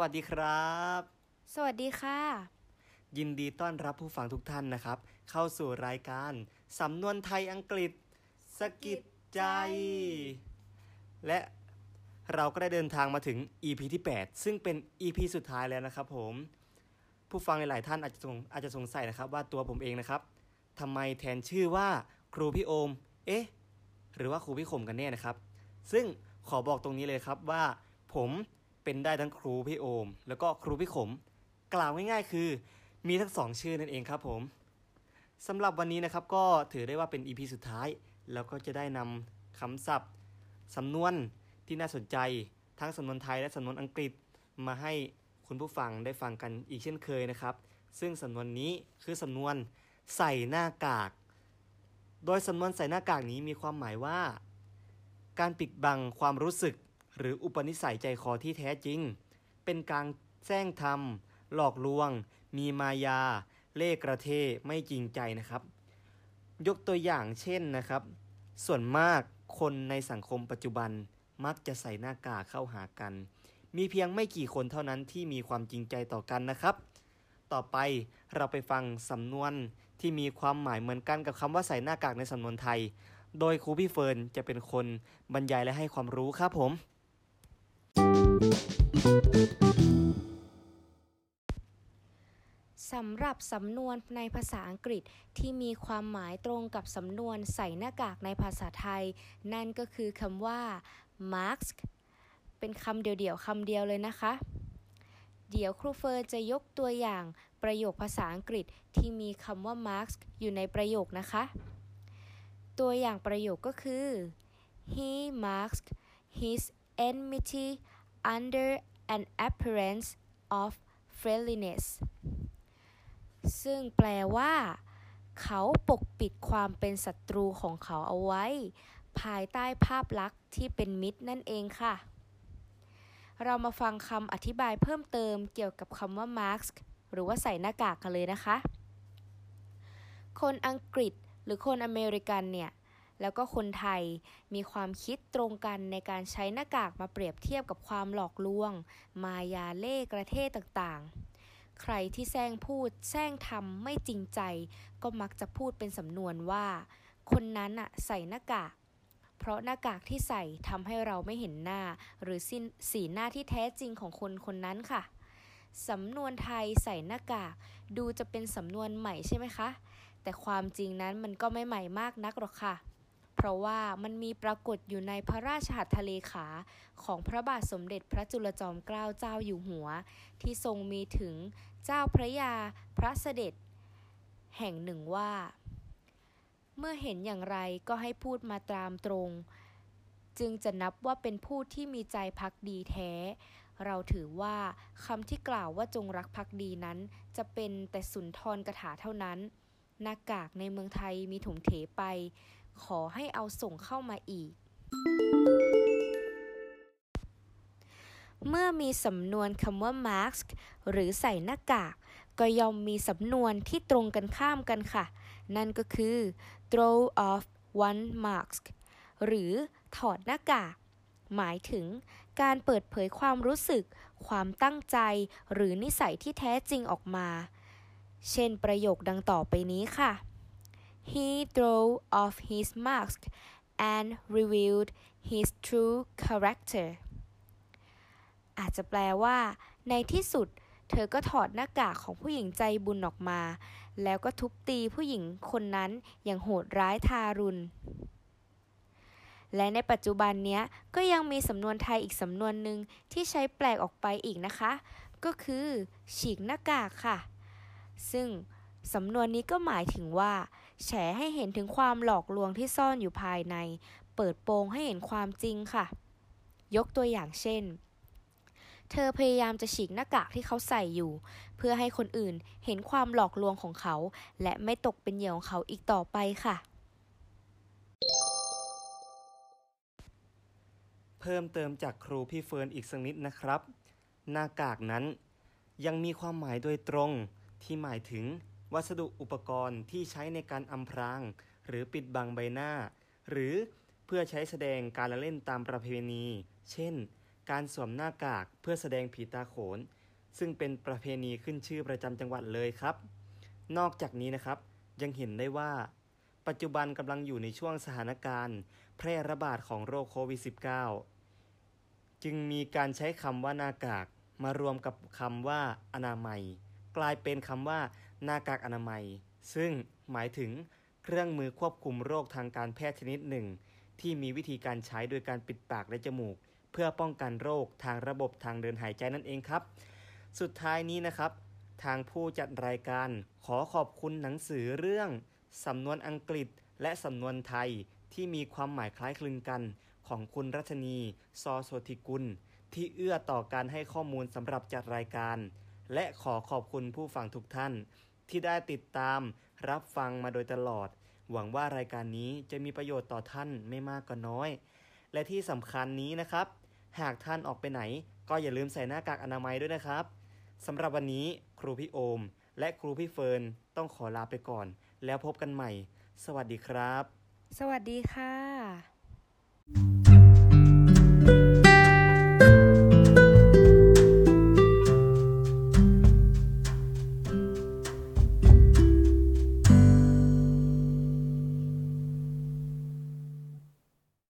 วัสดีครับ สวัสดีค่ะ ยินดีต้อนรับผู้ฟังทุกท่านนะครับ เข้าสู่รายการ สำนวนไทยอังกฤษสะกิดใจ และเราก็ได้เดินทางมาถึง EP ที่ 8 ซึ่งเป็น EP สุดท้ายแล้วนะครับผม ผู้ฟังหลายๆท่านอาจจะสงอาจจะสงสัยนะครับว่าตัวผมเองนะครับทำไมแทนชื่อว่าครูพี่โอม เอ๊ะ หรือว่าครูพี่ขมกันแน่นะครับ ซึ่งขอบอกตรงนี้เลยครับว่า ผม เป็นได้ทั้งครูพี่โอม แล้วก็ครูพี่ขม กล่าวง่ายๆ คือ มีทั้งสองชื่อนั่นเองครับผมสำหรับวันนี้นะครับก็ถือได้ว่าเป็น EP สุดท้าย แล้วก็จะได้นำคำศัพท์สำนวนที่น่าสนใจ ทั้งสำนวนไทยและสำนวนอังกฤษมาให้คุณผู้ฟังได้ฟังกันอีกเช่นเคยนะครับ ซึ่งสำนวนนี้คือสำนวนใส่หน้ากาก โดยสำนวนใส่หน้ากากนี้มีความหมายว่า การปิดบังความรู้สึก หรืออุปนิสัยใจคอที่แท้จริง เป็นการแซงทำหลอกลวง มีมายา เล่กระเทไม่จริงใจนะครับ ยกตัวอย่างเช่นนะครับ ส่วนมากคนในสังคมปัจจุบันมักจะใส่หน้ากากเข้าหากัน มีเพียงไม่กี่คนเท่านั้นที่มีความจริงใจต่อกันนะครับ ต่อไปเราไปฟังสำนวนที่มีความหมายเหมือนกันกับคำว่าใส่หน้ากากในสำนวนไทย โดยครูพี่เฟิร์นจะเป็นคนบรรยายและให้ความรู้ครับผม สำหรับสำนวนในภาษาอังกฤษที่มีความหมายตรงกับสำนวนใส่หน้ากากในภาษาไทย นั่นก็คือคำว่า mask เป็นคำเดียวๆคำเดียวเลยนะคะ เดี๋ยวครูเฟิร์จะยกตัวอย่างประโยคภาษาอังกฤษที่มีคำว่า mask อยู่ในประโยคนะคะ ตัวอย่างประโยคก็คือ he masked his enmity under an appearance of friendliness ซึ่งแปลว่า เขาปกปิดความเป็นศัตรูของเขาเอาไว้ ภายใต้ภาพลักษณ์ที่เป็นมิตรนั่นเองค่ะ เรามาฟังคำอธิบายเพิ่มเติมเกี่ยวกับคำว่า mask หรือว่าใส่หน้ากากกันเลยนะคะ คนอังกฤษหรือคนอเมริกันเนี่ย แล้วก็คนไทยมีความคิดตรงกันในการใช้หน้ากากมาเปรียบเทียบกับความหลอกลวง มายาเล่กระเทศต่างๆ ใครที่แซงพูดแซงทำไม่จริงใจ ก็มักจะพูดเป็นสำนวนว่า คนนั้นอะใส่หน้ากาก เพราะหน้ากากที่ใส่ทำให้เราไม่เห็นหน้า หรือสิสีหน้าที่แท้จริงของคนคนนั้นค่ะสำนวนไทยใส่หน้ากาก ดูจะเป็นสำนวนใหม่ใช่ไหมคะ แต่ความจริงนั้นมันก็ไม่ใหม่มากนักหรอกค่ะ ราะว่ามันมีปรากฏอยู่ในพระราชหัตถเลขาของพระบาทสมเด็จพระจุลจอมเกล้าเจ้าอยู่หัว ที่ทรงมีถึงเจ้าพระยาพระเสด็จ แห่งหนึ่งว่า เมื่อเห็นอย่างไรก็ให้พูดมาตามตรง จึงจะนับว่าเป็นผู้ที่มีใจพักดีแท้ เราถือว่าคำที่กล่าวว่าจงรักภักดีนั้น จะเป็นแต่สุนทรกถาเท่านั้นหน้ากากในเมืองไทยมีถมเถไป ขอให้เอาส่งเข้ามาอีก เมื่อมีสำนวนคำว่า mask หรือใส่หน้ากาก ก็ย่อมมีสำนวนที่ตรงกันข้ามกันค่ะ นั่นก็คือ throw off one mask หรือถอดหน้ากาก หมายถึงการเปิดเผยความรู้สึก ความตั้งใจ หรือนิสัยที่แท้จริงออกมา เช่นประโยคดังต่อไปนี้ค่ะ He threw off his mask and revealed his true character อาจจะแปลว่า ในที่สุด เธอก็ถอดหน้ากากของผู้หญิงใจบุญออกมา แล้วก็ทุบตีผู้หญิงคนนั้นอย่างโหดร้ายทารุณ และในปัจจุบันเนี้ย ก็ยังมีสำนวนไทยอีกสำนวนหนึ่งที่ใช้แปลกออกไปอีกนะคะ ก็คือ ฉีกหน้ากากค่ะ ซึ่งสำนวนนี้ก็หมายถึงว่า แฉให้เห็นถึงความหลอกลวงที่ซ่อนอยู่ภายใน เปิดโปงให้เห็นความจริงค่ะ ยกตัวอย่างเช่น เธอพยายามจะฉีกหน้ากากที่เขาใส่อยู่ เพื่อให้คนอื่นเห็นความหลอกลวงของเขา และไม่ตกเป็นเหยื่อของเขาอีกต่อไปค่ะ เพิ่มเติมจากครูพี่เฟิร์นอีกสักนิดนะครับ หน้ากากนั้นยังมีความหมายโดยตรงที่หมายถึง วัสดุอุปกรณ์ที่ใช้ในการอำพราง หรือปิดบังใบหน้า หรือเพื่อใช้แสดงการละเล่นตามประเพณี เช่น การสวมหน้ากากเพื่อแสดงผีตาโขน ซึ่งเป็นประเพณีขึ้นชื่อประจำจังหวัดเลยครับ นอกจากนี้นะครับ ยังเห็นได้ว่า ปัจจุบันกำลังอยู่ในช่วงสถานการณ์ แพร่ระบาดของโรคโควิด -19 จึงมีการใช้คำว่าหน้ากากมารวมกับคำว่าอนามัย กลายเป็นคำว่า หน้ากากอนามัย ซึ่งหมายถึงเครื่องมือควบคุมโรคทางการแพทย์ชนิดหนึ่ง ที่มีวิธีการใช้โดยการปิดปากและจมูก เพื่อป้องกันโรคทางระบบทางเดินหายใจนั่นเองครับ สุดท้ายนี้นะครับ ทางผู้จัดรายการขอขอบคุณหนังสือเรื่องสำนวนอังกฤษและสำนวนไทยที่มีความหมายคล้ายคลึงกัน ของคุณรัชนี ซอโสธิกุล ที่เอื้อต่อการให้ข้อมูลสำหรับจัดรายการ และขอขอบคุณผู้ฟังทุกท่าน ที่ได้ติดตามรับฟังมาโดยตลอด หวังว่ารายการนี้จะมีประโยชน์ต่อท่านไม่มากก็น้อย และที่สำคัญนี้นะครับ หากท่านออกไปไหน ก็อย่าลืมใส่หน้ากากอนามัยด้วยนะครับสำหรับวันนี้ครูพี่โอม และครูพี่เฟิร์นต้องขอลาไปก่อน แล้วพบกันใหม่ สวัสดีครับ สวัสดีค่ะ